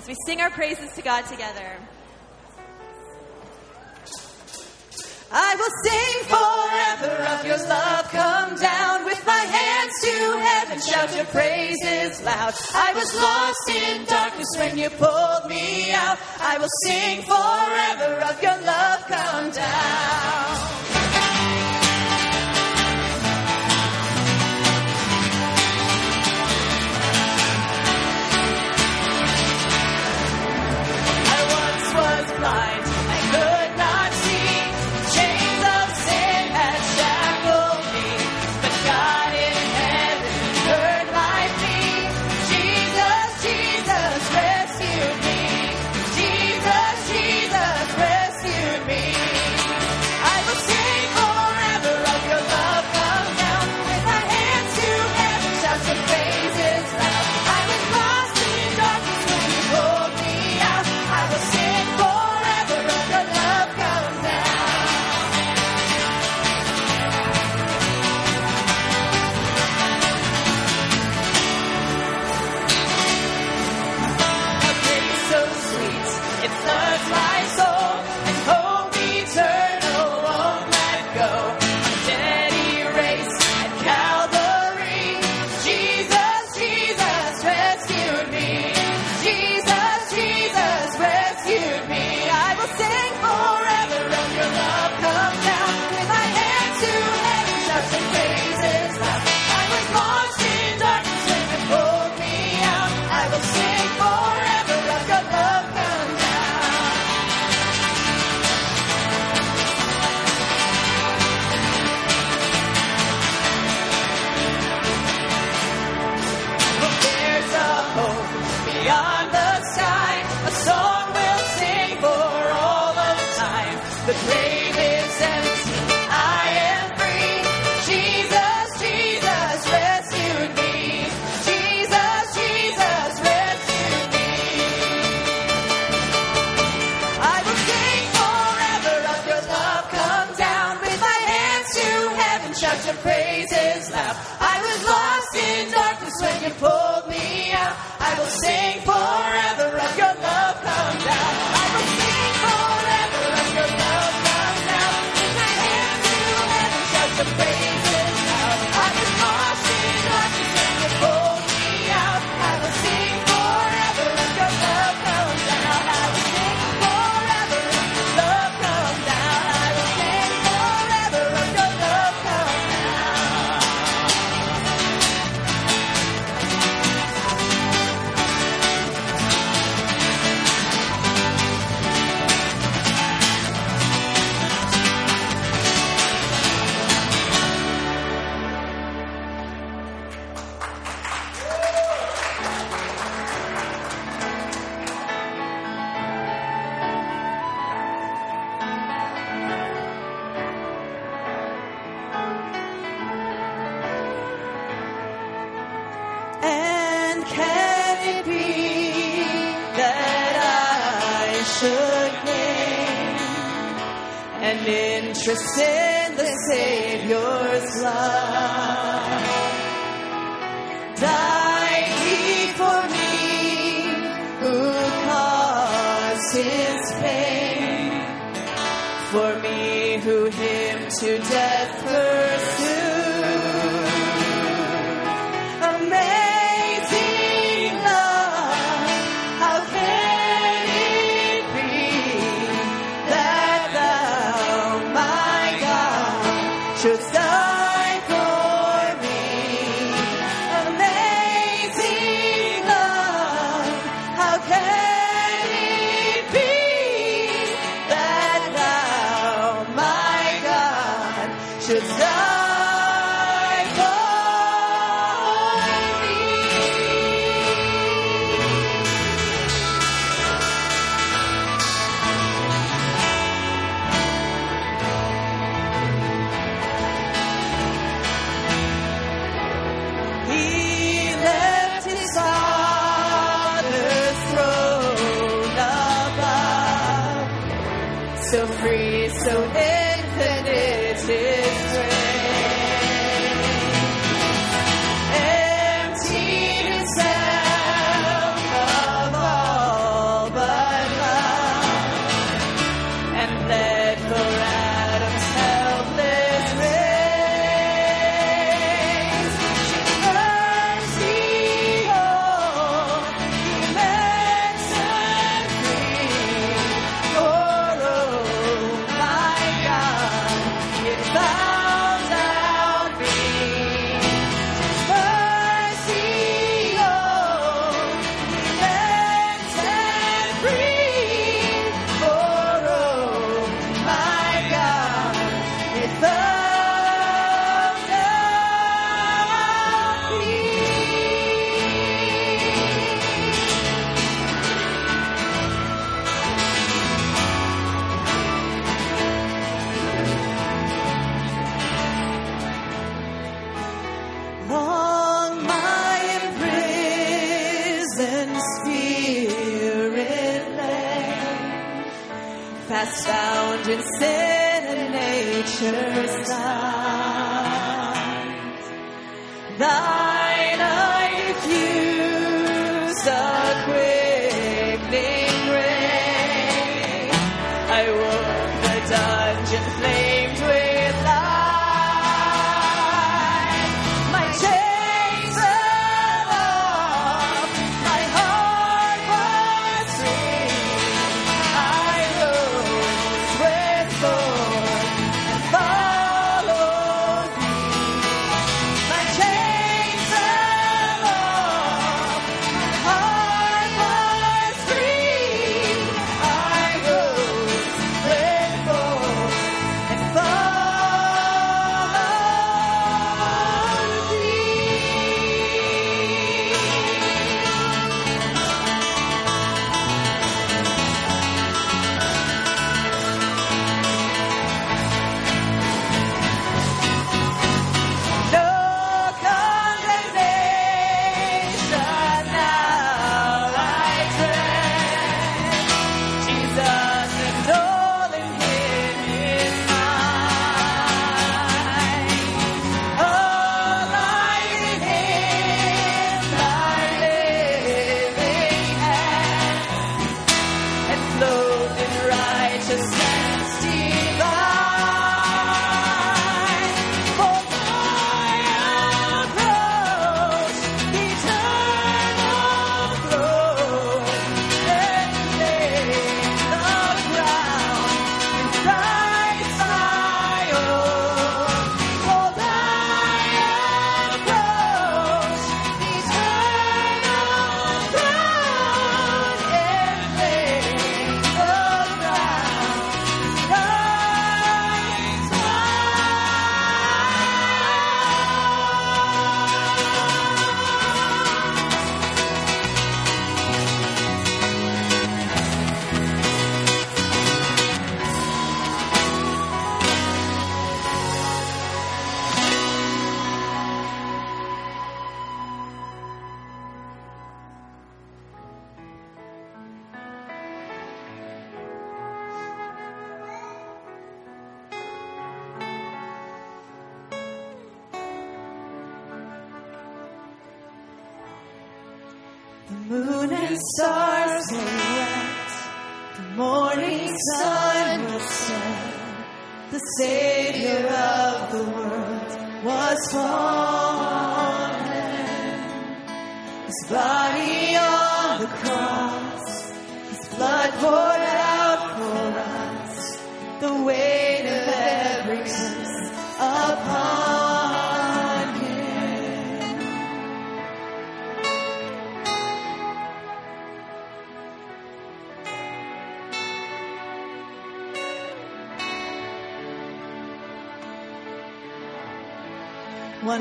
as we sing our praises to God together. I will sing forever of your love. Come down with my hands to heaven, shout your praises loud. I was lost in darkness when you pulled me out. I will sing forever of your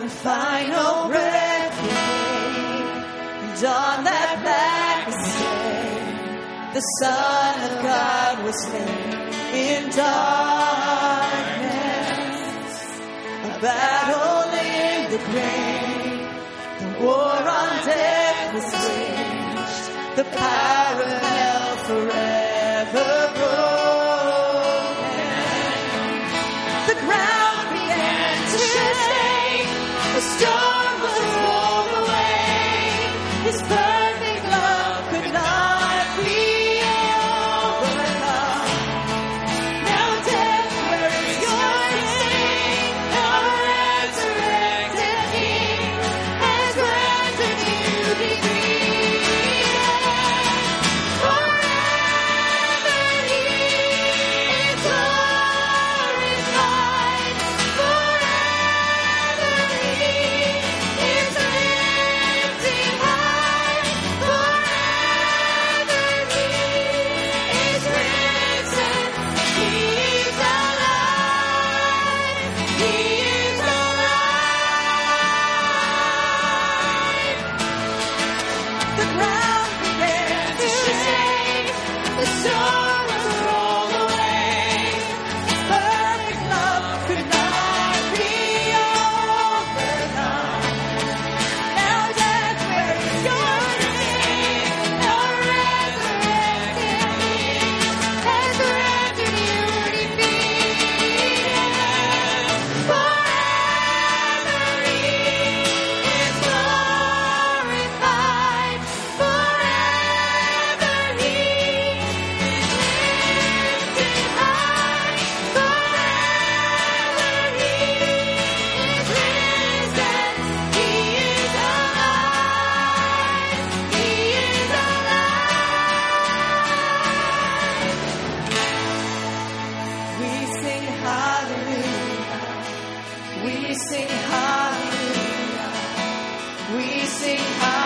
final breath And on that black day, the Son of God was slain in darkness. A battle in the grave, the war on death was waged. The power We sing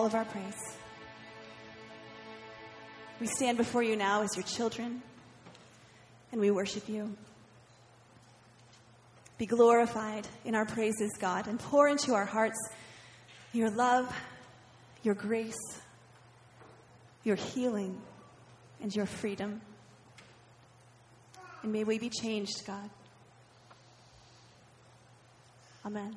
all of our praise. We stand before you now as your children, and we worship you. Be glorified in our praises, God, and pour into our hearts your love, your grace, your healing, and your freedom. And may we be changed, God. Amen.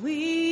We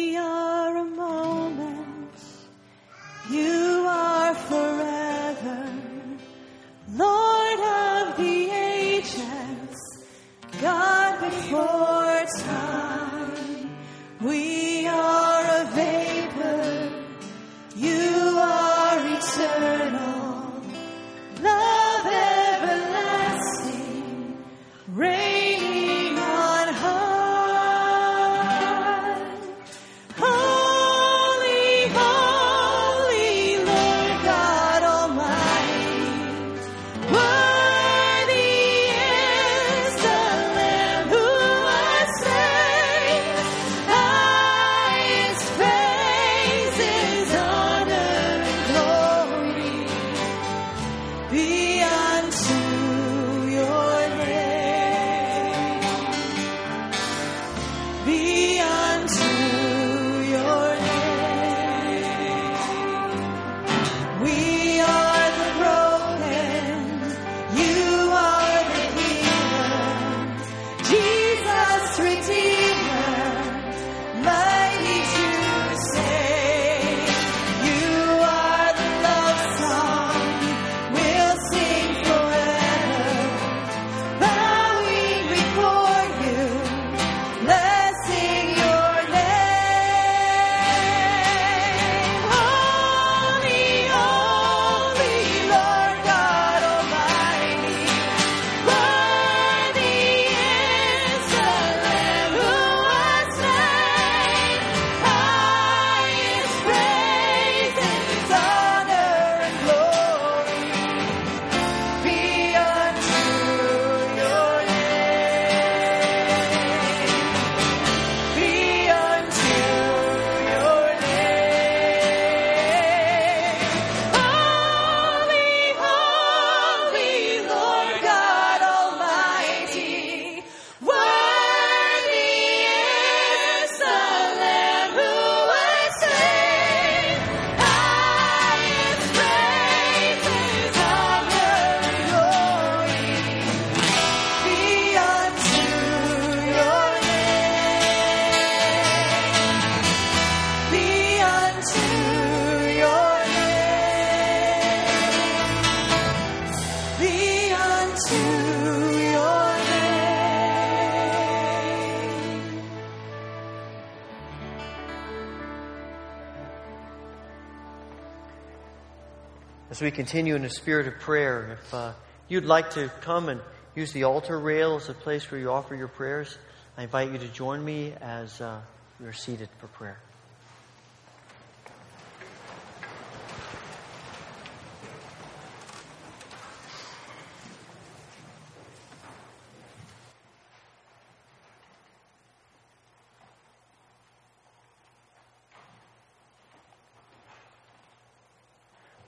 we continue in a spirit of prayer, if uh, you'd like to come and use the altar rail as a place where you offer your prayers, I invite you to join me as uh, we are seated for prayer.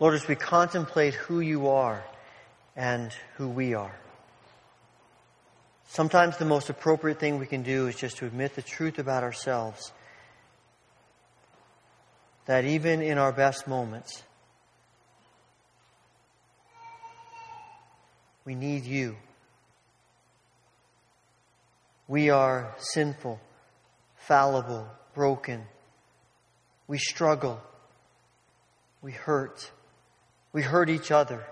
Lord, as we contemplate who you are and who we are, sometimes the most appropriate thing we can do is just to admit the truth about ourselves. That even in our best moments, we need you. We are sinful, fallible, broken. We struggle. We hurt. We hurt each other.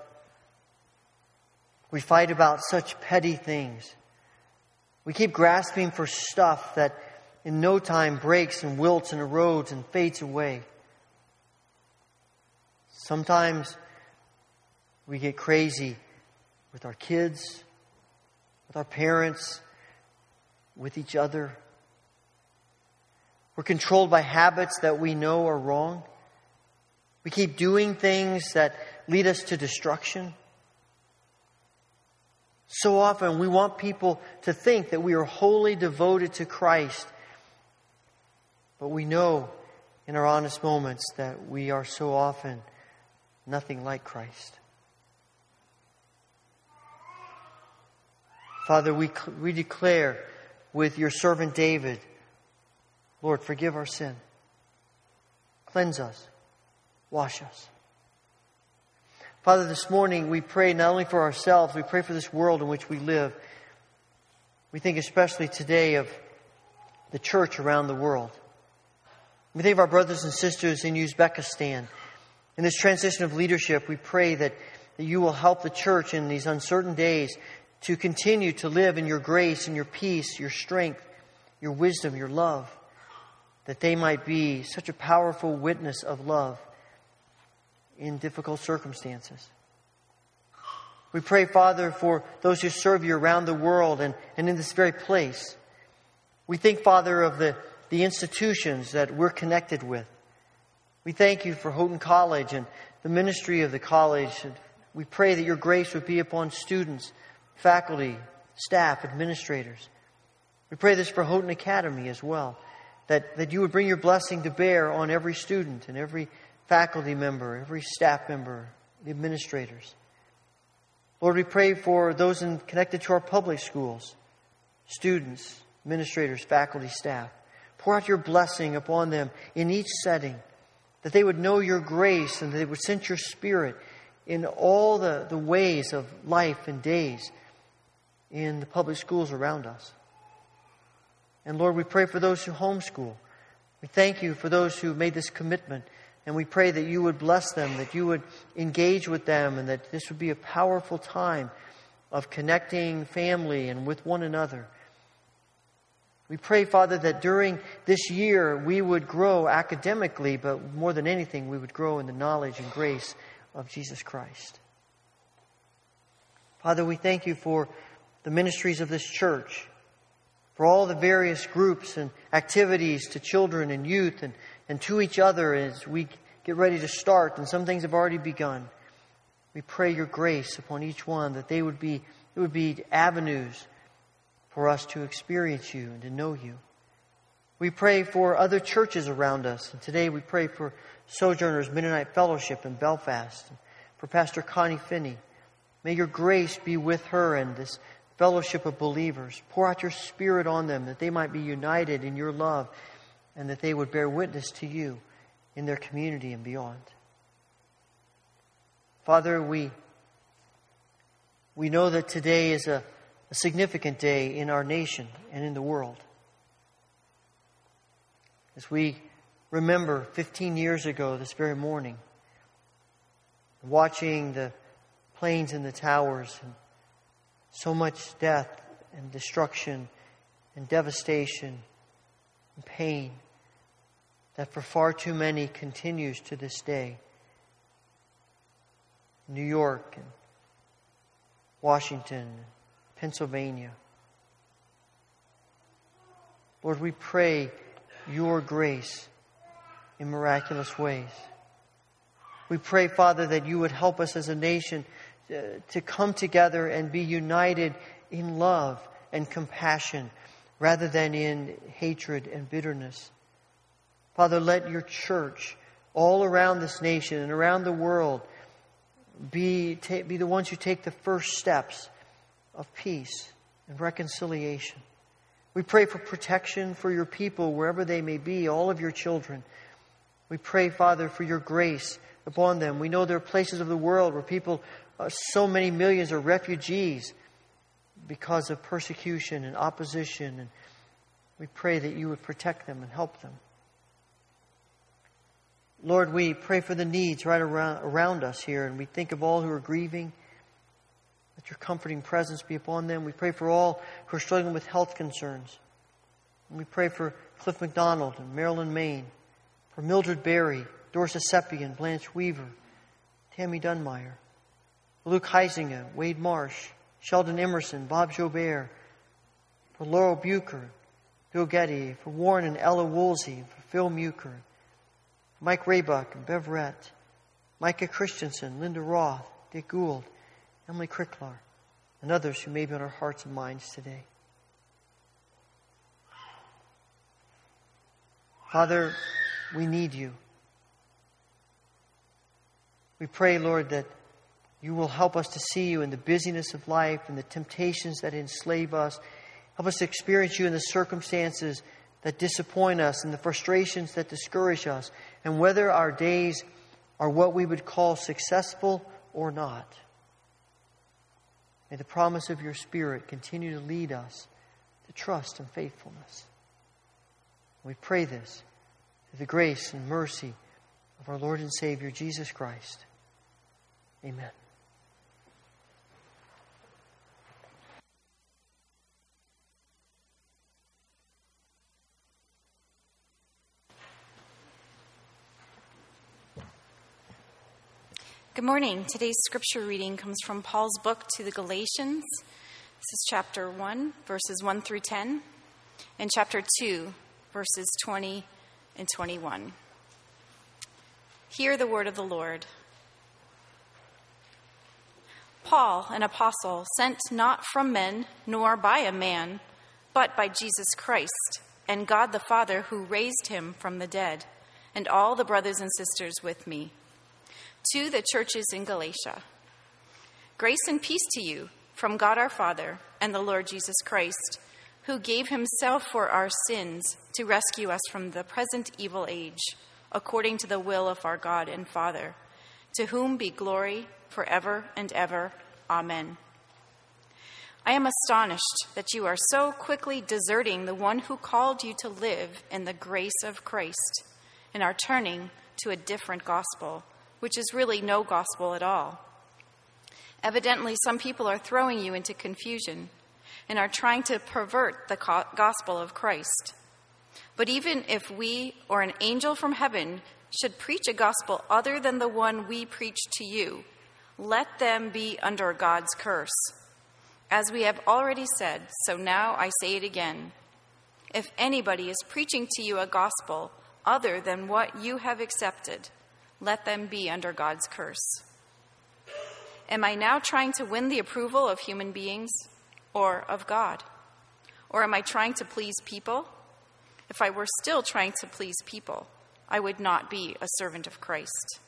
We fight about such petty things. We keep grasping for stuff that in no time breaks and wilts and erodes and fades away. Sometimes we get crazy with our kids, with our parents, with each other. We're controlled by habits that we know are wrong. We keep doing things that lead us to destruction. So often we want people to think that we are wholly devoted to Christ. But we know in our honest moments that we are so often nothing like Christ. Father, we, we declare with your servant David, Lord, forgive our sin. Cleanse us. Wash us. Father, this morning we pray not only for ourselves, we pray for this world in which we live. We think especially today of the church around the world. We think of our brothers and sisters in Uzbekistan. In this transition of leadership, we pray that, that you will help the church in these uncertain days to continue to live in your grace and your peace, your strength, your wisdom, your love, that they might be such a powerful witness of love in difficult circumstances. We pray, Father, for those who serve you around the world and, and in this very place. We think, Father, of the, the institutions that we're connected with. We thank you for Houghton College and the ministry of the college. And we pray that your grace would be upon students, faculty, staff, administrators. We pray this for Houghton Academy as well, that, that you would bring your blessing to bear on every student and every faculty member, every staff member, the administrators. Lord, we pray for those in, connected to our public schools, students, administrators, faculty, staff. Pour out your blessing upon them in each setting, that they would know your grace and that they would sense your spirit in all the, the ways of life and days in the public schools around us. And Lord, we pray for those who homeschool. We thank you for those who made this commitment and we pray that you would bless them, that you would engage with them, and that this would be a powerful time of connecting family and with one another. We pray, Father, that during this year we would grow academically, but more than anything, we would grow in the knowledge and grace of Jesus Christ. Father, we thank you for the ministries of this church, for all the various groups and activities to children and youth and and to each other as we get ready to start, and some things have already begun. We pray your grace upon each one that they would be it would be avenues for us to experience you and to know you. We pray for other churches around us, and today we pray for Sojourners Mennonite Fellowship in Belfast, for Pastor Connie Finney. May your grace be with her and this fellowship of believers. Pour out your spirit on them that they might be united in your love and that they would bear witness to you in their community and beyond. Father, we, we know that today is a, a significant day in our nation and in the world. As we remember 15 years ago, this very morning, watching the planes and the towers, and so much death and destruction and devastation and pain that for far too many continues to this day. New York and Washington, Pennsylvania. Lord, we pray your grace in miraculous ways. We pray, Father, that you would help us as a nation uh, to come together and be united in love and compassion rather than in hatred and bitterness. Father, let your church all around this nation and around the world be, ta- be the ones who take the first steps of peace and reconciliation. We pray for protection for your people wherever they may be, all of your children. We pray, Father, for your grace upon them. We know there are places of the world where people, uh, so many millions, are refugees because of persecution and opposition. And we pray that you would protect them and help them. Lord, we pray for the needs right around, around us here, and we think of all who are grieving. Let your comforting presence be upon them. We pray for all who are struggling with health concerns. And we pray for Cliff McDonald and Marilyn Maine, for Mildred Berry, Doris Esepian, Blanche Weaver, Tammy Dunmeyer, Luke Heisinger, Wade Marsh, Sheldon Emerson, Bob Jobert, for Laurel Bucher, Bill Getty, for Warren and Ella Woolsey, for Phil Muker, Mike Raybuck and Bev Rett, Micah Christensen, Linda Roth, Dick Gould, Emily Cricklar, and others who may be on our hearts and minds today. Father, we need you. We pray, Lord, that you will help us to see you in the busyness of life and the temptations that enslave us. Help us to experience you in the circumstances that disappoint us and the frustrations that discourage us, and whether our days are what we would call successful or not. May the promise of your Spirit continue to lead us to trust and faithfulness. We pray this through the grace and mercy of our Lord and Savior Jesus Christ. Amen. Good morning. Today's scripture reading comes from Paul's book to the Galatians. This is chapter 1, verses 1 through 10, and chapter 2, verses 20 and 21. Hear the word of the Lord. Paul, an apostle, sent not from men, nor by a man, but by Jesus Christ, and God the Father, who raised him from the dead, and all the brothers and sisters with me. To the churches in Galatia Grace and peace to you from God our Father and the Lord Jesus Christ, who gave himself for our sins to rescue us from the present evil age, according to the will of our God and Father, to whom be glory forever and ever. Amen. I am astonished that you are so quickly deserting the one who called you to live in the grace of Christ and are turning to a different gospel which is really no gospel at all. Evidently, some people are throwing you into confusion and are trying to pervert the gospel of Christ. But even if we or an angel from heaven should preach a gospel other than the one we preach to you, let them be under God's curse. As we have already said, so now I say it again. If anybody is preaching to you a gospel other than what you have accepted, let them be under God's curse. Am I now trying to win the approval of human beings or of God? Or am I trying to please people? If I were still trying to please people, I would not be a servant of Christ.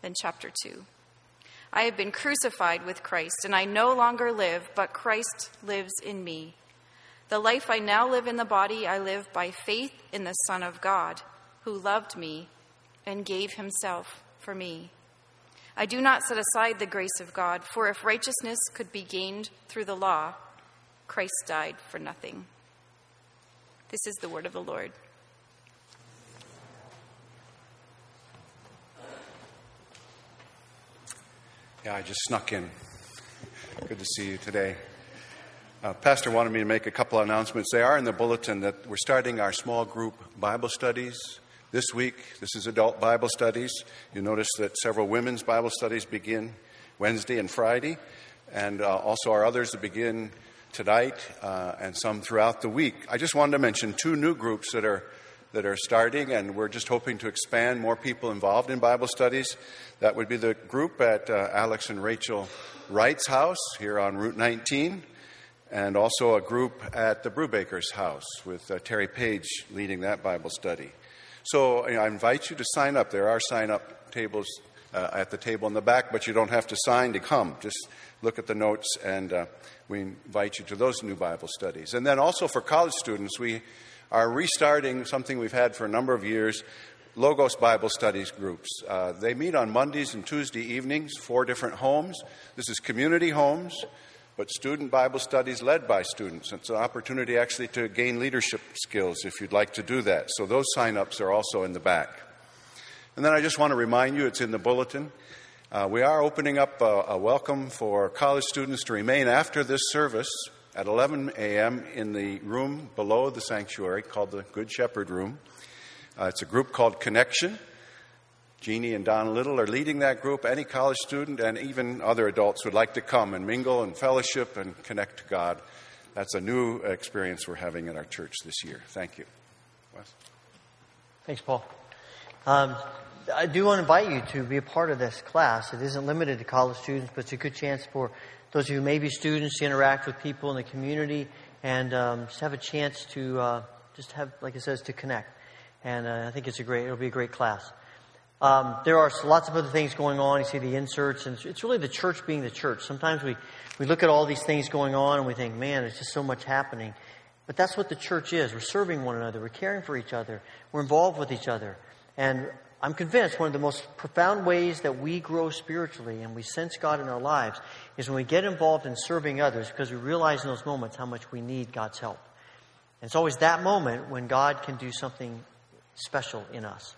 Then, chapter 2. I have been crucified with Christ, and I no longer live, but Christ lives in me. The life I now live in the body, I live by faith in the Son of God, who loved me and gave himself for me. I do not set aside the grace of God, for if righteousness could be gained through the law, Christ died for nothing. This is the word of the Lord. Yeah, I just snuck in. Good to see you today. Uh, Pastor wanted me to make a couple of announcements. They are in the bulletin that we're starting our small group Bible studies this week, this is adult Bible studies. You notice that several women's Bible studies begin Wednesday and Friday, and uh, also our others that begin tonight uh, and some throughout the week. I just wanted to mention two new groups that are that are starting, and we're just hoping to expand more people involved in Bible studies. That would be the group at uh, Alex and Rachel Wright's house here on Route 19, and also a group at the Brubaker's house with uh, Terry Page leading that Bible study. So you know, I invite you to sign up. There are sign up tables uh, at the table in the back, but you don't have to sign to come. Just look at the notes, and uh, we invite you to those new Bible studies. And then also for college students, we are restarting something we've had for a number of years. Logos Bible Studies groups. Uh, they meet on Mondays and Tuesday evenings, four different homes. This is community homes but student Bible studies led by students. It's an opportunity actually to gain leadership skills if you'd like to do that. So those sign-ups are also in the back. And then I just want to remind you, it's in the bulletin. Uh, we are opening up a, a welcome for college students to remain after this service at 11 a.m. in the room below the sanctuary called the Good Shepherd Room. Uh, it's a group called Connection. Jeannie and Don Little are leading that group. Any college student and even other adults would like to come and mingle and fellowship and connect to God. That's a new experience we're having in our church this year. Thank you. Wes? Thanks, Paul. Um, I do want to invite you to be a part of this class. It isn't limited to college students, but it's a good chance for those of you who may be students to interact with people in the community and um, just have a chance to uh, just have, like it says, to connect. And uh, I think it's a great, it'll be a great class. Um, there are lots of other things going on. You see the inserts, and it's really the church being the church. Sometimes we, we look at all these things going on and we think, man, there's just so much happening. But that's what the church is. We're serving one another. We're caring for each other. We're involved with each other. And I'm convinced one of the most profound ways that we grow spiritually and we sense God in our lives is when we get involved in serving others because we realize in those moments how much we need God's help. And it's always that moment when God can do something special in us.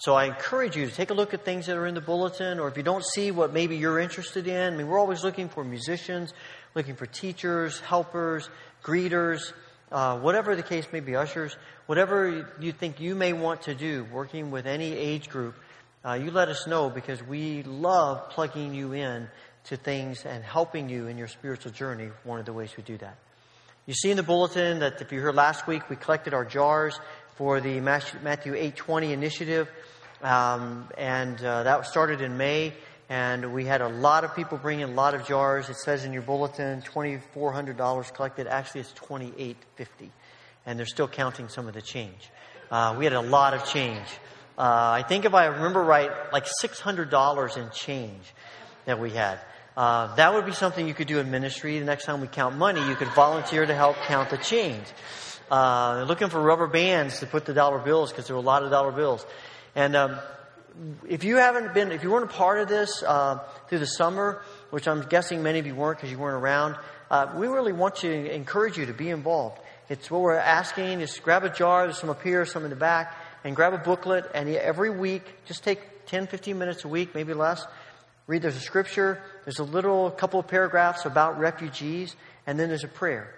So I encourage you to take a look at things that are in the bulletin, or if you don't see what maybe you're interested in, I mean, we're always looking for musicians, looking for teachers, helpers, greeters, uh, whatever the case may be, ushers, whatever you think you may want to do, working with any age group, uh, you let us know because we love plugging you in to things and helping you in your spiritual journey. One of the ways we do that. You see in the bulletin that if you heard last week, we collected our jars for the Matthew 8:20 initiative. Um, and uh, that started in May, and we had a lot of people bring in a lot of jars. It says in your bulletin, twenty-four hundred dollars collected. Actually, it's 2,850, and they're still counting some of the change. Uh, we had a lot of change. Uh, I think if I remember right, like six hundred dollars in change that we had. Uh, that would be something you could do in ministry. The next time we count money, you could volunteer to help count the change. Uh, looking for rubber bands to put the dollar bills because there were a lot of dollar bills. And um, if you haven't been, if you weren't a part of this uh, through the summer, which I'm guessing many of you weren't because you weren't around, uh, we really want to encourage you to be involved. It's what we're asking is grab a jar, there's some up here, some in the back, and grab a booklet, and every week, just take 10, 15 minutes a week, maybe less. Read there's a scripture, there's a little couple of paragraphs about refugees, and then there's a prayer.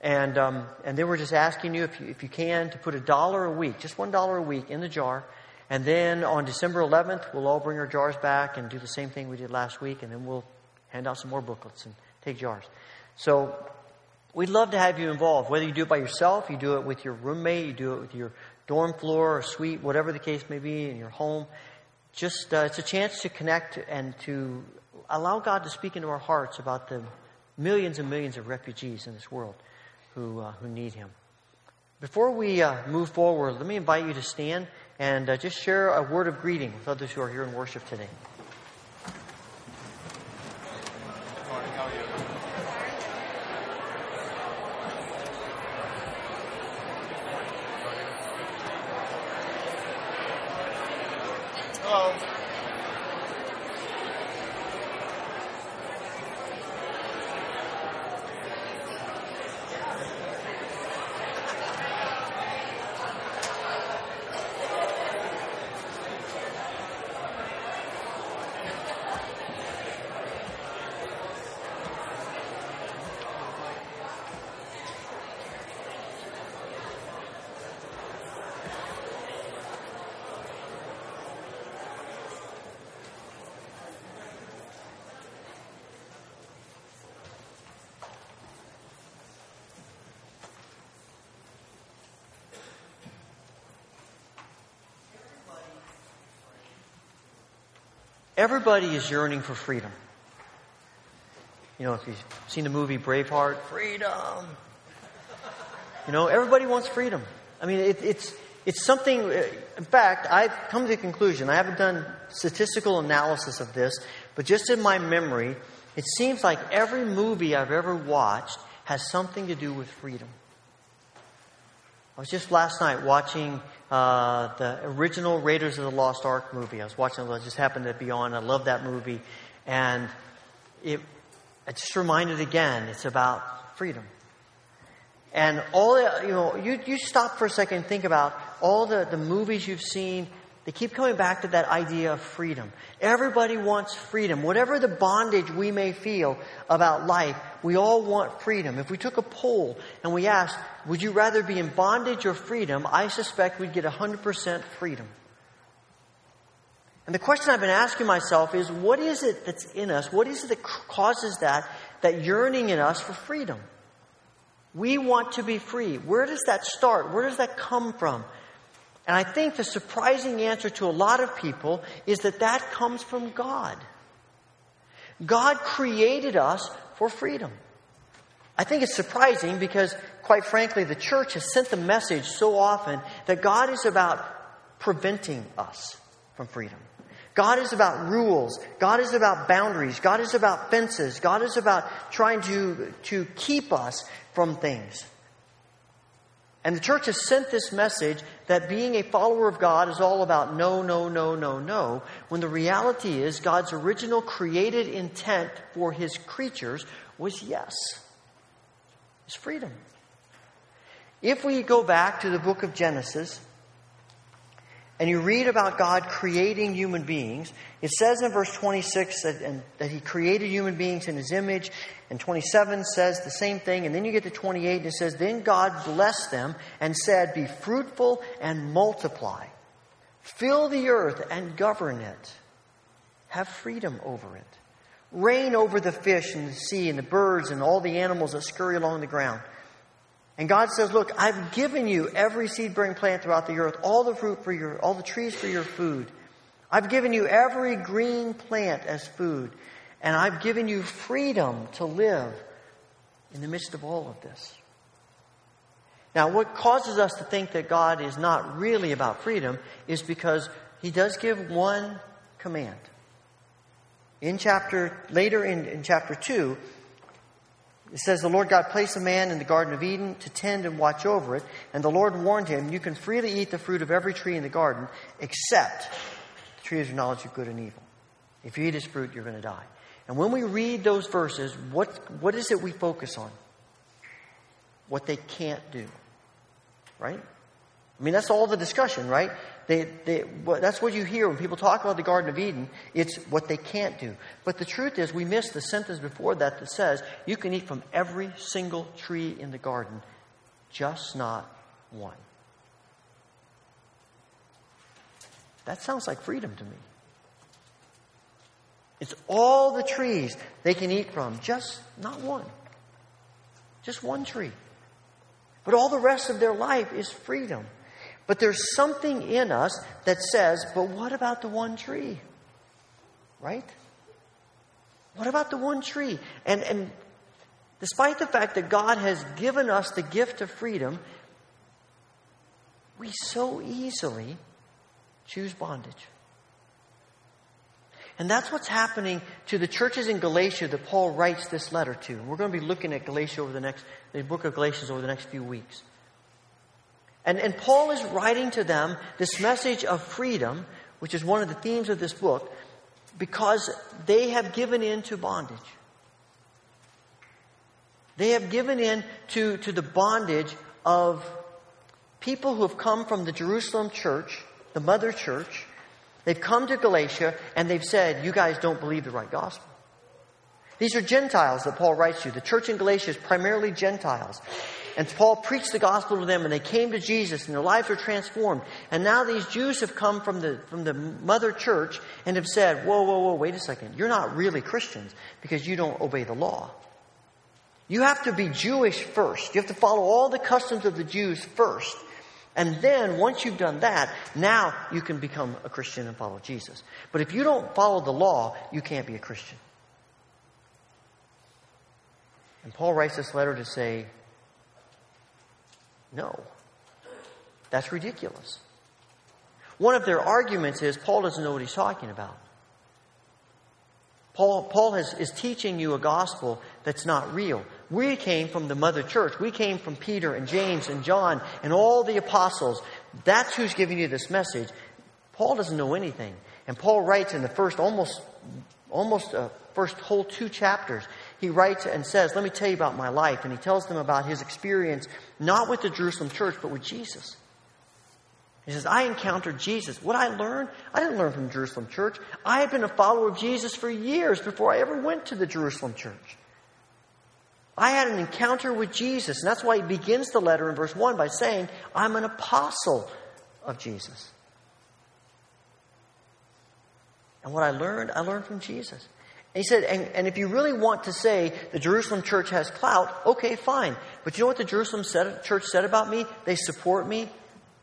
And, um, and then we're just asking you if, you, if you can, to put a dollar a week, just one dollar a week in the jar, and then on December 11th, we'll all bring our jars back and do the same thing we did last week, and then we'll hand out some more booklets and take jars. So we'd love to have you involved, whether you do it by yourself, you do it with your roommate, you do it with your dorm floor or suite, whatever the case may be, in your home. Just, uh, it's a chance to connect and to allow God to speak into our hearts about the millions and millions of refugees in this world who, uh, who need Him. Before we uh, move forward, let me invite you to stand and uh, just share a word of greeting with others who are here in worship today. Everybody is yearning for freedom. You know, if you've seen the movie Braveheart, freedom. You know, everybody wants freedom. I mean, it, it's, it's something, uh, in fact, I've come to the conclusion, I haven't done statistical analysis of this, but just in my memory, it seems like every movie I've ever watched has something to do with freedom. I was just last night watching uh, the original Raiders of the Lost Ark movie. I was watching it, just happened to be on. I love that movie. And it, it just reminded again, it's about freedom. And all you know, you, you stop for a second and think about all the, the movies you've seen they keep coming back to that idea of freedom. Everybody wants freedom. Whatever the bondage we may feel about life, we all want freedom. If we took a poll and we asked, would you rather be in bondage or freedom? I suspect we'd get 100% freedom. And the question I've been asking myself is, what is it that's in us? What is it that causes that, that yearning in us for freedom? We want to be free. Where does that start? Where does that come from? And I think the surprising answer to a lot of people is that that comes from God. God created us for freedom. I think it's surprising because, quite frankly, the church has sent the message so often that God is about preventing us from freedom. God is about rules. God is about boundaries. God is about fences. God is about trying to, to keep us from things. And the church has sent this message that being a follower of God is all about no, no, no, no, no, when the reality is God's original created intent for his creatures was yes. It's freedom. If we go back to the book of Genesis, and you read about God creating human beings, it says in verse 26 that, and, that He created human beings in His image, and 27 says the same thing, and then you get to 28 and it says, Then God blessed them and said, Be fruitful and multiply, fill the earth and govern it, have freedom over it, reign over the fish in the sea and the birds and all the animals that scurry along the ground. And God says, Look, I've given you every seed bearing plant throughout the earth, all the fruit for your, all the trees for your food. I've given you every green plant as food. And I've given you freedom to live in the midst of all of this. Now, what causes us to think that God is not really about freedom is because he does give one command. In chapter, later in, in chapter 2, it says, The Lord God placed a man in the Garden of Eden to tend and watch over it. And the Lord warned him, You can freely eat the fruit of every tree in the garden, except the tree of knowledge of good and evil. If you eat its fruit, you're going to die. And when we read those verses, what, what is it we focus on? What they can't do. Right? I mean, that's all the discussion, right? They, they, that's what you hear when people talk about the Garden of Eden. It's what they can't do. But the truth is, we miss the sentence before that that says you can eat from every single tree in the garden, just not one. That sounds like freedom to me. It's all the trees they can eat from, just not one. Just one tree. But all the rest of their life is freedom. But there's something in us that says, but what about the one tree? Right? What about the one tree? And, and despite the fact that God has given us the gift of freedom, we so easily choose bondage. And that's what's happening to the churches in Galatia that Paul writes this letter to. We're going to be looking at Galatia over the next, the book of Galatians over the next few weeks. And, and Paul is writing to them this message of freedom, which is one of the themes of this book, because they have given in to bondage. They have given in to, to the bondage of people who have come from the Jerusalem church, the mother church, They've come to Galatia and they've said, You guys don't believe the right gospel. These are Gentiles that Paul writes to. The church in Galatia is primarily Gentiles. And Paul preached the gospel to them and they came to Jesus and their lives were transformed. And now these Jews have come from the, from the mother church and have said, Whoa, whoa, whoa, wait a second. You're not really Christians because you don't obey the law. You have to be Jewish first. You have to follow all the customs of the Jews first. And then, once you've done that, now you can become a Christian and follow Jesus. But if you don't follow the law, you can't be a Christian. And Paul writes this letter to say, no, that's ridiculous. One of their arguments is Paul doesn't know what he's talking about. Paul, Paul has, is teaching you a gospel that's not real. We came from the mother church. We came from Peter and James and John and all the apostles. That's who's giving you this message. Paul doesn't know anything. And Paul writes in the first almost, almost uh, first whole two chapters, he writes and says, Let me tell you about my life. And he tells them about his experience, not with the Jerusalem church, but with Jesus. He says, I encountered Jesus. What I learned, I didn't learn from Jerusalem church. I had been a follower of Jesus for years before I ever went to the Jerusalem church. I had an encounter with Jesus. And that's why he begins the letter in verse 1 by saying, I'm an apostle of Jesus. And what I learned, I learned from Jesus. He said, and, and, if you really want to say the Jerusalem church has clout, okay, fine. But you know what the Jerusalem said, church said about me? They support me,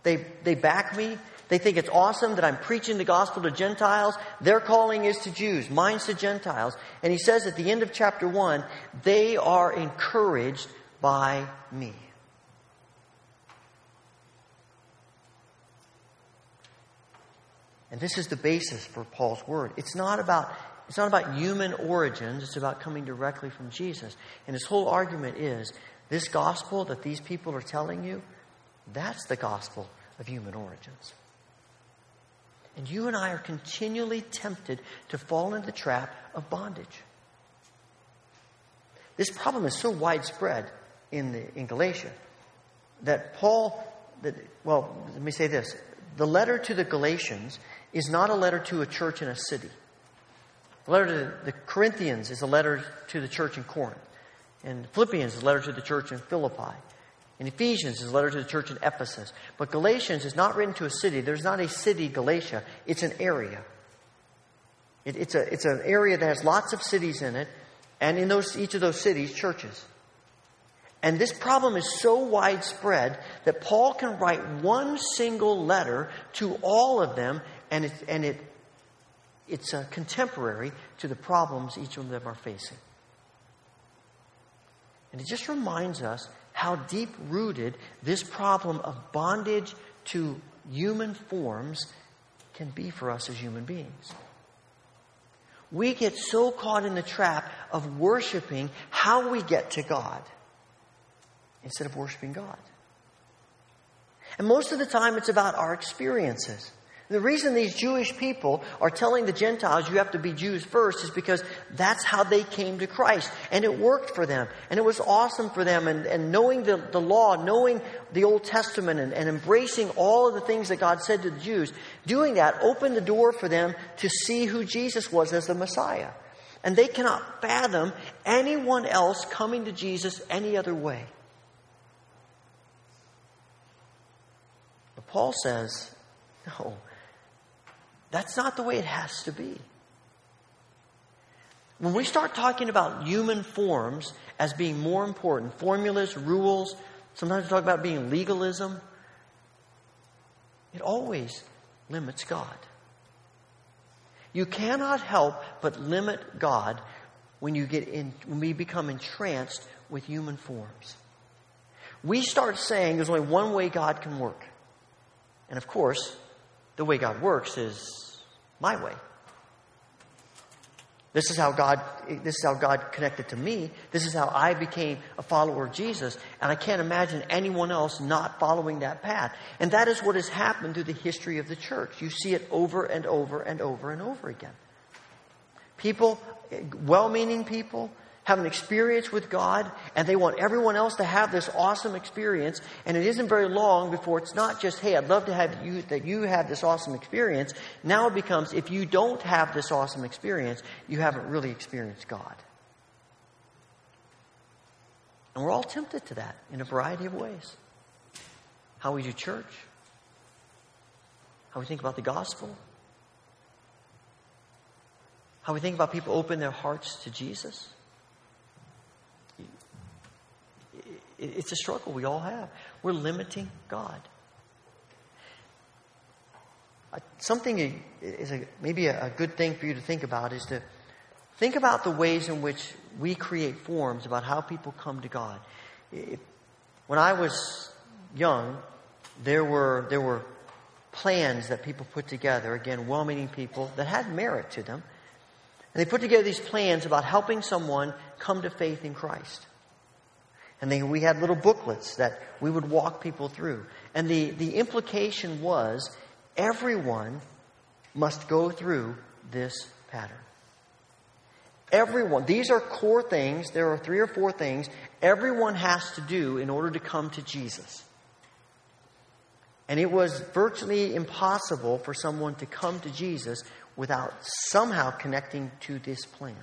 They, they back me. They think it's awesome that I'm preaching the gospel to Gentiles. Their calling is to Jews, mine's to Gentiles. And he says at the end of chapter 1, they are encouraged by me. And this is the basis for Paul's word. It's not about it's not about human origins, it's about coming directly from Jesus. And his whole argument is this gospel that these people are telling you, that's the gospel of human origins. And you and I are continually tempted to fall into the trap of bondage. This problem is so widespread in, the, in Galatia that Paul, that, well, let me say this. The letter to the Galatians is not a letter to a church in a city. The letter to the Corinthians is a letter to the church in Corinth. And Philippians is a letter to the church in Philippi. And Ephesians is a letter to the church in Ephesus. But Galatians is not written to a city. There's not a city, Galatia. It's an area. It, it's, a, it's an area that has lots of cities in it, and in those, each of those cities, churches. And this problem is so widespread that Paul can write one single letter to all of them, and it, and it, it's a contemporary to the problems each of them are facing. And it just reminds us how deep rooted this problem of bondage to human forms can be for us as human beings. We get so caught in the trap of worshiping how we get to God instead of worshiping God. And most of the time, it's about our experiences. The reason these Jewish people are telling the Gentiles you have to be Jews first is because that's how they came to Christ. And it worked for them. And it was awesome for them. And, and knowing the, the law, knowing the Old Testament, and, and embracing all of the things that God said to the Jews, doing that opened the door for them to see who Jesus was as the Messiah. And they cannot fathom anyone else coming to Jesus any other way. But Paul says, no. That's not the way it has to be. When we start talking about human forms as being more important, formulas, rules, sometimes we talk about being legalism, it always limits God. You cannot help but limit God when you get in when we become entranced with human forms. We start saying there's only one way God can work. And of course, the way God works is my way. This is how God this is how God connected to me. This is how I became a follower of Jesus, and I can't imagine anyone else not following that path. And that is what has happened through the history of the church. You see it over and over and over and over again. People well-meaning people have an experience with God and they want everyone else to have this awesome experience. And it isn't very long before it's not just, hey, I'd love to have you, that you have this awesome experience. Now it becomes, if you don't have this awesome experience, you haven't really experienced God. And we're all tempted to that in a variety of ways. How we do church, how we think about the gospel, how we think about people open their hearts to Jesus. It's a struggle we all have. We're limiting God. Uh, something is a, maybe a, good thing for you to think about is to think about the ways in which we create forms about how people come to God. when I was young, there were there were plans that people put together. Again, well-meaning people that had merit to them, and they put together these plans about helping someone come to faith in Christ. And they, we had little booklets that we would walk people through. And the, the implication was everyone must go through this pattern. Everyone, these are core things. There are three or four things everyone has to do in order to come to Jesus. And it was virtually impossible for someone to come to Jesus without somehow connecting to this plan.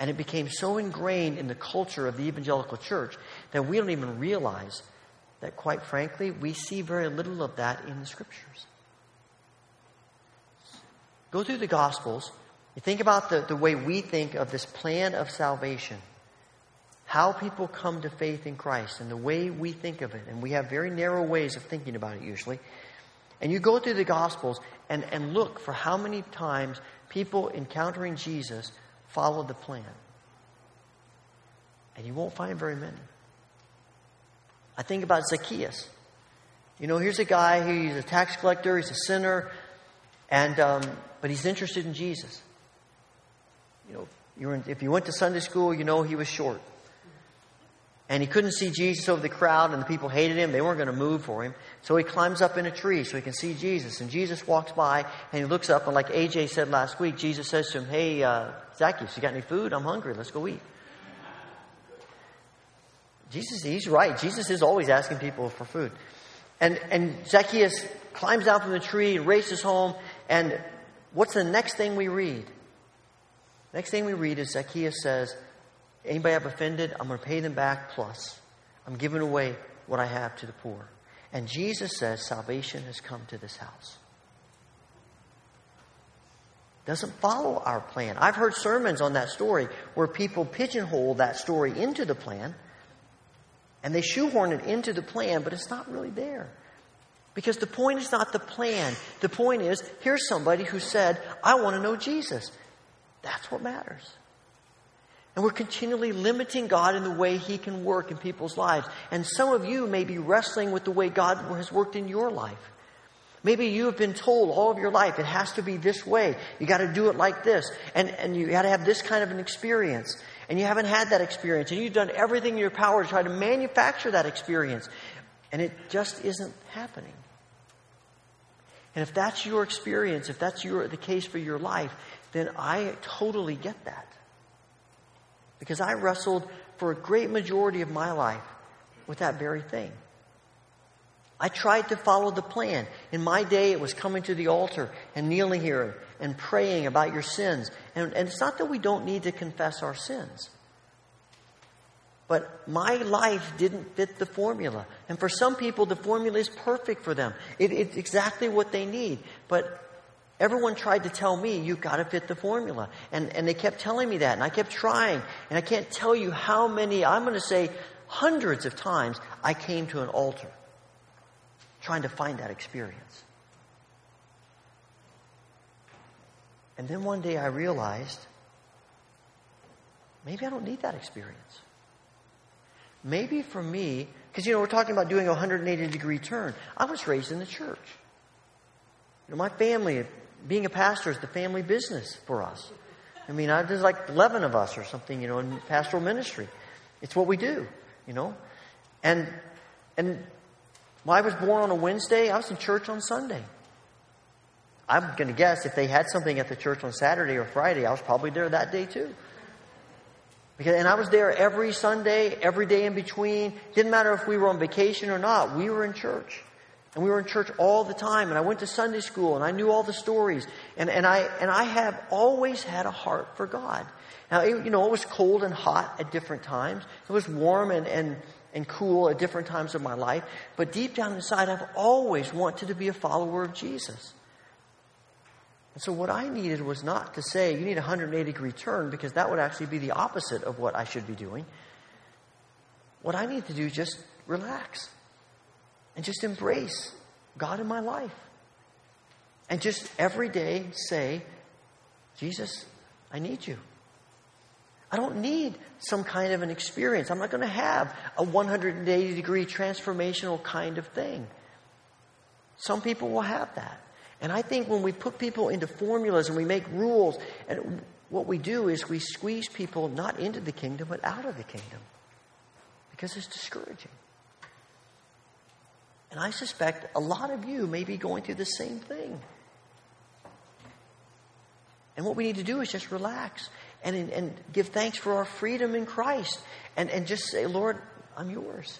And it became so ingrained in the culture of the evangelical church that we don't even realize that, quite frankly, we see very little of that in the scriptures. Go through the Gospels. You think about the, the way we think of this plan of salvation. how people come to faith in Christ and the way we think of it, and we have very narrow ways of thinking about it usually, and you go through the Gospels and, and look for how many times people encountering Jesus followed the plan. And you won't find very many. I think about Zacchaeus. You know, here's a guy, he's a tax collector, he's a sinner, and, um, but he's interested in Jesus. You know, you in, if you went to Sunday school, you know he was short. And he couldn't see Jesus over the crowd, and the people hated him. They weren't going to move for him. So he climbs up in a tree so he can see Jesus. And Jesus walks by, and he looks up, and like AJ said last week, Jesus says to him, Hey, uh, Zacchaeus, you got any food? I'm hungry. Let's go eat. Jesus, he's right. Jesus is always asking people for food. And, and Zacchaeus climbs down from the tree and races home. And what's the next thing we read? Next thing we read is Zacchaeus says, Anybody I've offended, I'm going to pay them back plus. I'm giving away what I have to the poor. And Jesus says, Salvation has come to this house. Doesn't follow our plan. I've heard sermons on that story where people pigeonhole that story into the plan and they shoehorn it into the plan, but it's not really there. Because the point is not the plan. The point is, here's somebody who said, I want to know Jesus. That's what matters. And we're continually limiting God in the way He can work in people's lives. And some of you may be wrestling with the way God has worked in your life. Maybe you have been told all of your life it has to be this way. You got to do it like this. And, and you got to have this kind of an experience and you haven't had that experience, and you've done everything in your power to try to manufacture that experience, and it just isn't happening. And if that's your experience, if that's your, the case for your life, then I totally get that. Because I wrestled for a great majority of my life with that very thing. I tried to follow the plan. In my day, it was coming to the altar and kneeling here and praying about your sins. And, and it's not that we don't need to confess our sins. But my life didn't fit the formula. And for some people, the formula is perfect for them. It, it's exactly what they need. But everyone tried to tell me, you've got to fit the formula. And, and they kept telling me that. And I kept trying. And I can't tell you how many, I'm going to say hundreds of times, I came to an altar trying to find that experience. And then one day I realized maybe I don't need that experience. Maybe for me, because you know, we're talking about doing a 180 degree turn. I was raised in the church. You know, my family, being a pastor is the family business for us. I mean, I, there's like 11 of us or something, you know, in pastoral ministry. It's what we do, you know. And, and when I was born on a Wednesday, I was in church on Sunday. I'm going to guess if they had something at the church on Saturday or Friday, I was probably there that day too. Because, and I was there every Sunday, every day in between. Didn't matter if we were on vacation or not. We were in church. And we were in church all the time. And I went to Sunday school and I knew all the stories. And, and, I, and I have always had a heart for God. Now, it, you know, it was cold and hot at different times. It was warm and, and, and cool at different times of my life. But deep down inside, I've always wanted to be a follower of Jesus. And so what I needed was not to say, you need a 180 degree turn, because that would actually be the opposite of what I should be doing. What I need to do is just relax and just embrace God in my life. And just every day say, Jesus, I need you. I don't need some kind of an experience. I'm not going to have a 180 degree transformational kind of thing. Some people will have that. And I think when we put people into formulas and we make rules, and what we do is we squeeze people not into the kingdom, but out of the kingdom. Because it's discouraging. And I suspect a lot of you may be going through the same thing. And what we need to do is just relax and, and give thanks for our freedom in Christ and, and just say, Lord, I'm yours.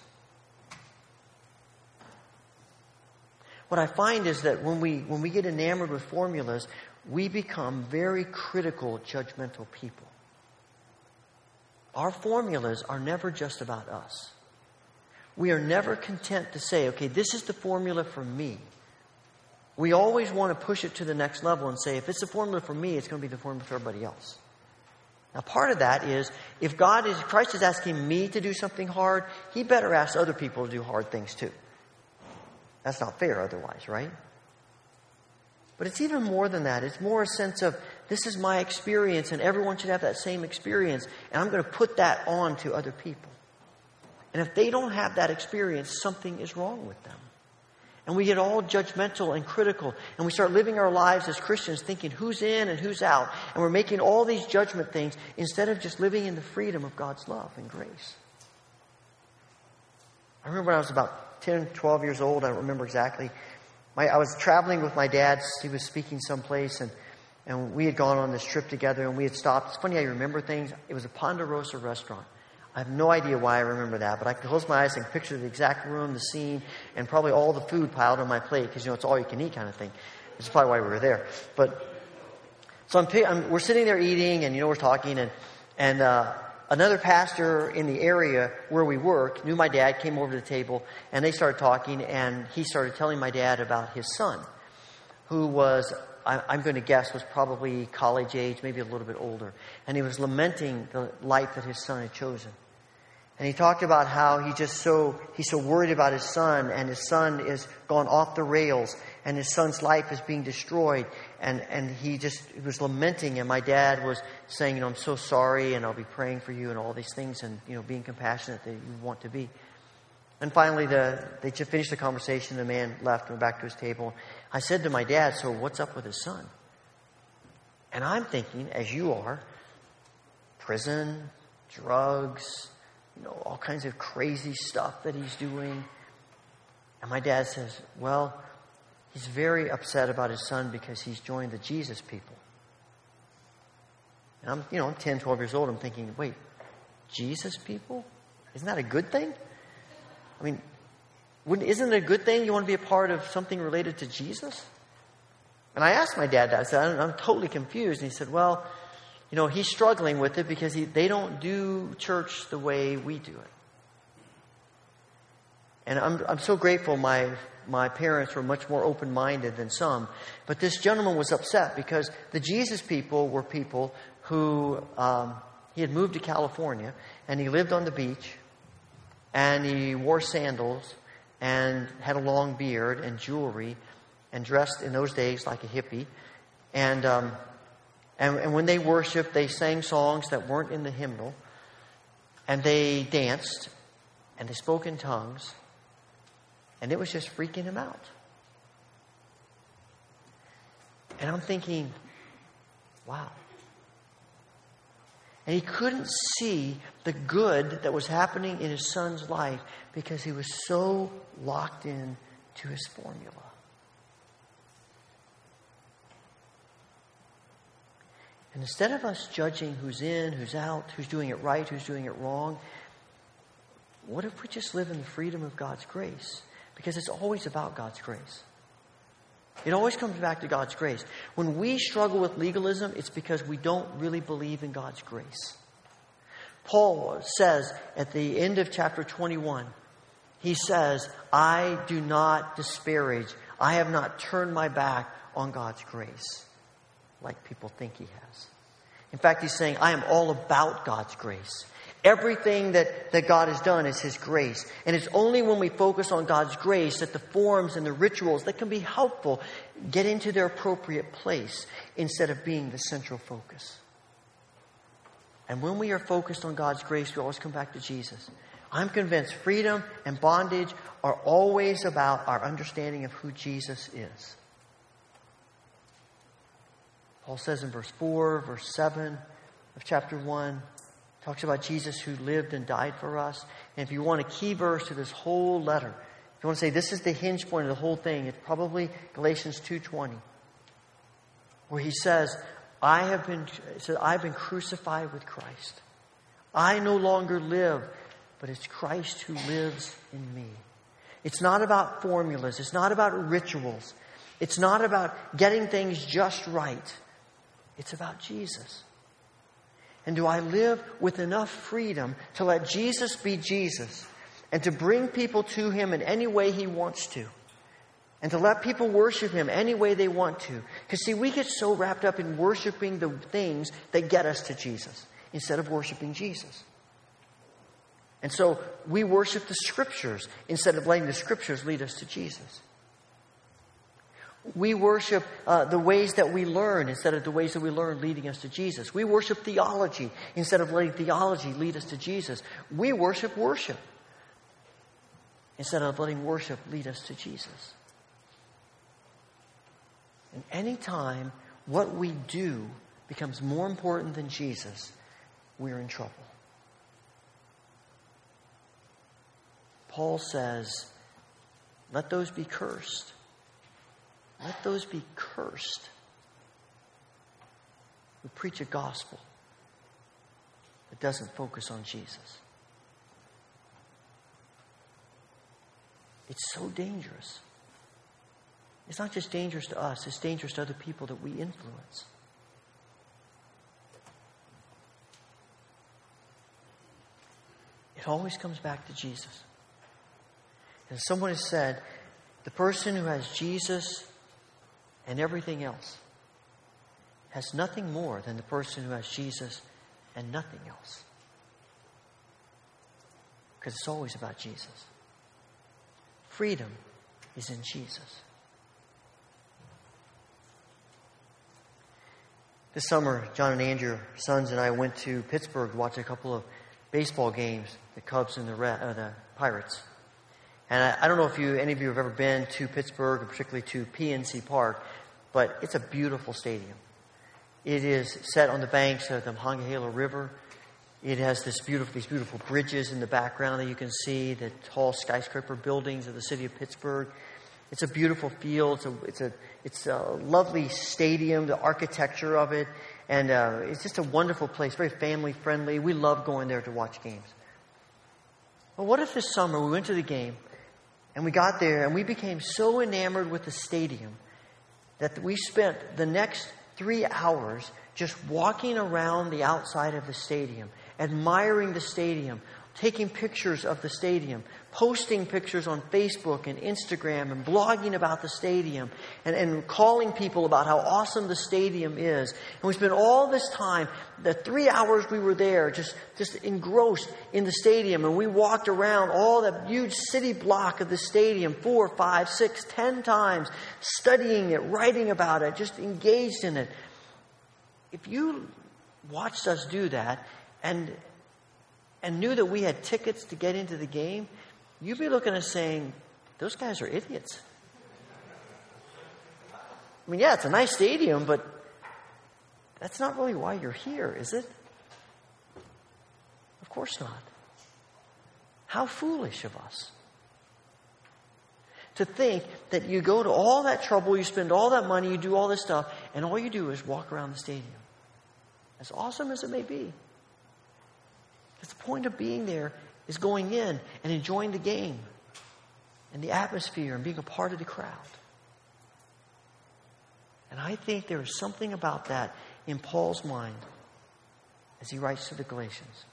what I find is that when we, when we get enamored with formulas, we become very critical, judgmental people. Our formulas are never just about us. We are never content to say, okay, this is the formula for me. We always want to push it to the next level and say, if it's the formula for me, it's going to be the formula for everybody else. Now, part of that is if God is, Christ is asking me to do something hard, he better ask other people to do hard things too. That's not fair otherwise, right? But it's even more than that. It's more a sense of this is my experience, and everyone should have that same experience, and I'm going to put that on to other people. And if they don't have that experience, something is wrong with them. And we get all judgmental and critical, and we start living our lives as Christians thinking who's in and who's out, and we're making all these judgment things instead of just living in the freedom of God's love and grace. I remember when I was about 10, 12 years old, I don't remember exactly. My, I was traveling with my dad. He was speaking someplace, and, and we had gone on this trip together, and we had stopped. It's funny you remember things. It was a Ponderosa restaurant. I have no idea why I remember that, but I can close my eyes and picture the exact room, the scene, and probably all the food piled on my plate because, you know, it's all you can eat kind of thing. That's probably why we were there. But, so I'm, I'm, we're sitting there eating, and, you know, we're talking, and, and uh, another pastor in the area where we work knew my dad, came over to the table, and they started talking, and he started telling my dad about his son, who was I'm going to guess, was probably college age, maybe a little bit older. And he was lamenting the life that his son had chosen. And he talked about how he just so he's so worried about his son, and his son is gone off the rails, and his son's life is being destroyed. And and he just he was lamenting, and my dad was saying, you know, I'm so sorry, and I'll be praying for you, and all these things, and you know, being compassionate that you want to be. And finally, the, they just finished the conversation. The man left and went back to his table. I said to my dad, "So what's up with his son?" And I'm thinking, as you are, prison, drugs you know, all kinds of crazy stuff that he's doing. And my dad says, Well, he's very upset about his son because he's joined the Jesus people. And I'm, you know, I'm 10, 12 years old. I'm thinking, wait, Jesus people? Isn't that a good thing? I mean, isn't it a good thing you want to be a part of something related to Jesus? And I asked my dad that. I said, I'm totally confused. And he said, Well, you know, he's struggling with it because he, they don't do church the way we do it. And I'm, I'm so grateful my, my parents were much more open minded than some. But this gentleman was upset because the Jesus people were people who um, he had moved to California and he lived on the beach and he wore sandals and had a long beard and jewelry and dressed in those days like a hippie. And um, and, and when they worshiped, they sang songs that weren't in the hymnal. And they danced. And they spoke in tongues. And it was just freaking him out. And I'm thinking, wow. And he couldn't see the good that was happening in his son's life because he was so locked in to his formula. And instead of us judging who's in, who's out, who's doing it right, who's doing it wrong, what if we just live in the freedom of God's grace? Because it's always about God's grace. It always comes back to God's grace. When we struggle with legalism, it's because we don't really believe in God's grace. Paul says at the end of chapter 21, he says, I do not disparage, I have not turned my back on God's grace like people think he has. In fact, he's saying, I am all about God's grace. Everything that, that God has done is His grace. And it's only when we focus on God's grace that the forms and the rituals that can be helpful get into their appropriate place instead of being the central focus. And when we are focused on God's grace, we always come back to Jesus. I'm convinced freedom and bondage are always about our understanding of who Jesus is. Paul says in verse 4, verse 7 of chapter 1, talks about Jesus who lived and died for us. And if you want a key verse to this whole letter, if you want to say this is the hinge point of the whole thing, it's probably Galatians 2.20, where he says, I have been, said, I've been crucified with Christ. I no longer live, but it's Christ who lives in me. It's not about formulas. It's not about rituals. It's not about getting things just right. It's about Jesus. And do I live with enough freedom to let Jesus be Jesus and to bring people to Him in any way He wants to? And to let people worship Him any way they want to. Because, see, we get so wrapped up in worshiping the things that get us to Jesus. instead of worshiping Jesus. And so we worship the scriptures instead of letting the scriptures lead us to Jesus. We worship uh, the ways that we learn instead of the ways that we learn leading us to Jesus. We worship theology instead of letting theology lead us to Jesus. We worship worship instead of letting worship lead us to Jesus. And anytime what we do becomes more important than Jesus, we're in trouble. Paul says, let those be cursed. Let those be cursed. We preach a gospel that doesn't focus on Jesus. It's so dangerous. It's not just dangerous to us, it's dangerous to other people that we influence. It always comes back to Jesus. And someone has said, the person who has Jesus and everything else has nothing more than the person who has Jesus and nothing else. Because it's always about Jesus. Freedom is in Jesus. This summer, John and Andrew, sons, and I went to Pittsburgh to watch a couple of baseball games, the Cubs and the, uh, the Pirates. And I, I, don't know if you, any of you have ever been to Pittsburgh, particularly to PNC Park, but it's a beautiful stadium. It is set on the banks of the Monongahela River. It has this beautiful, these beautiful bridges in the background that you can see, the tall skyscraper buildings of the city of Pittsburgh. It's a beautiful field. It's a, it's a, it's a lovely stadium, the architecture of it. And uh, it's just a wonderful place, very family friendly. We love going there to watch games. But what if this summer we went to the game and we got there and we became so enamored with the stadium that we spent the next three hours just walking around the outside of the stadium, admiring the stadium, taking pictures of the stadium, posting pictures on Facebook and Instagram and blogging about the stadium and, and calling people about how awesome the stadium is. And we spent all this time, the three hours we were there, just, just engrossed in the stadium. And we walked around all that huge city block of the stadium four, five, six, ten times, studying it, writing about it, just engaged in it. If you watched us do that and and knew that we had tickets to get into the game, you'd be looking at saying, those guys are idiots. I mean, yeah, it's a nice stadium, but that's not really why you're here, is it? Of course not. How foolish of us. To think that you go to all that trouble, you spend all that money, you do all this stuff, and all you do is walk around the stadium. As awesome as it may be. Because the point of being there is going in and enjoying the game and the atmosphere and being a part of the crowd. And I think there is something about that in Paul's mind as he writes to the Galatians.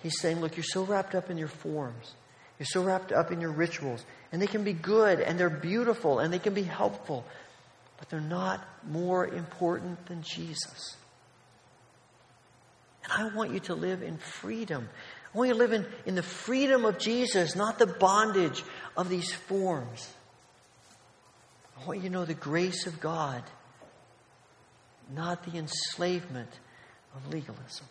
He's saying, Look, you're so wrapped up in your forms, you're so wrapped up in your rituals, and they can be good and they're beautiful and they can be helpful, but they're not more important than Jesus. And I want you to live in freedom. I want you to live in, in the freedom of Jesus, not the bondage of these forms. I want you to know the grace of God, not the enslavement of legalism.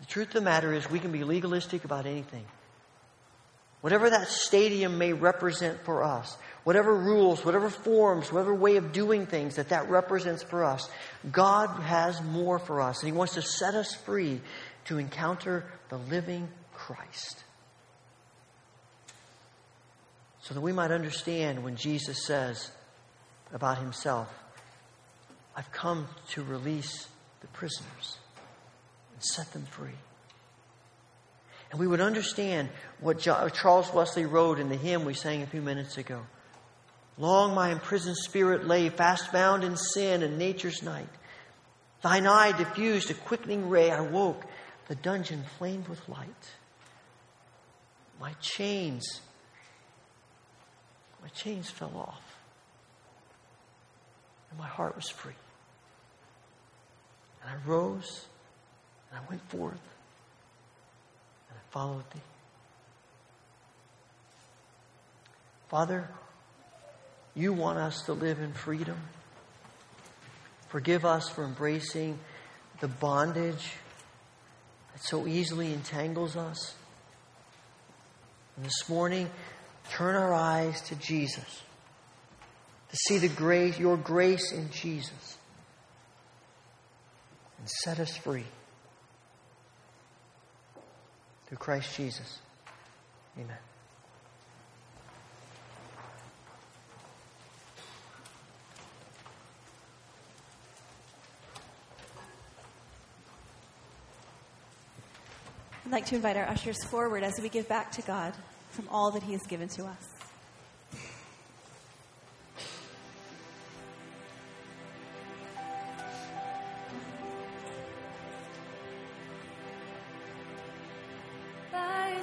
The truth of the matter is, we can be legalistic about anything. Whatever that stadium may represent for us, whatever rules, whatever forms, whatever way of doing things that that represents for us, God has more for us. And He wants to set us free to encounter the living Christ. So that we might understand when Jesus says about Himself, I've come to release the prisoners and set them free. And we would understand what Charles Wesley wrote in the hymn we sang a few minutes ago. Long my imprisoned spirit lay, fast bound in sin and nature's night. Thine eye diffused a quickening ray. I woke, the dungeon flamed with light. My chains, my chains fell off, and my heart was free. And I rose and I went forth and I followed thee. Father, you want us to live in freedom. Forgive us for embracing the bondage that so easily entangles us. And this morning, turn our eyes to Jesus, to see the grace, your grace in Jesus, and set us free. Through Christ Jesus. Amen. I'd like to invite our ushers forward as we give back to God from all that He has given to us. By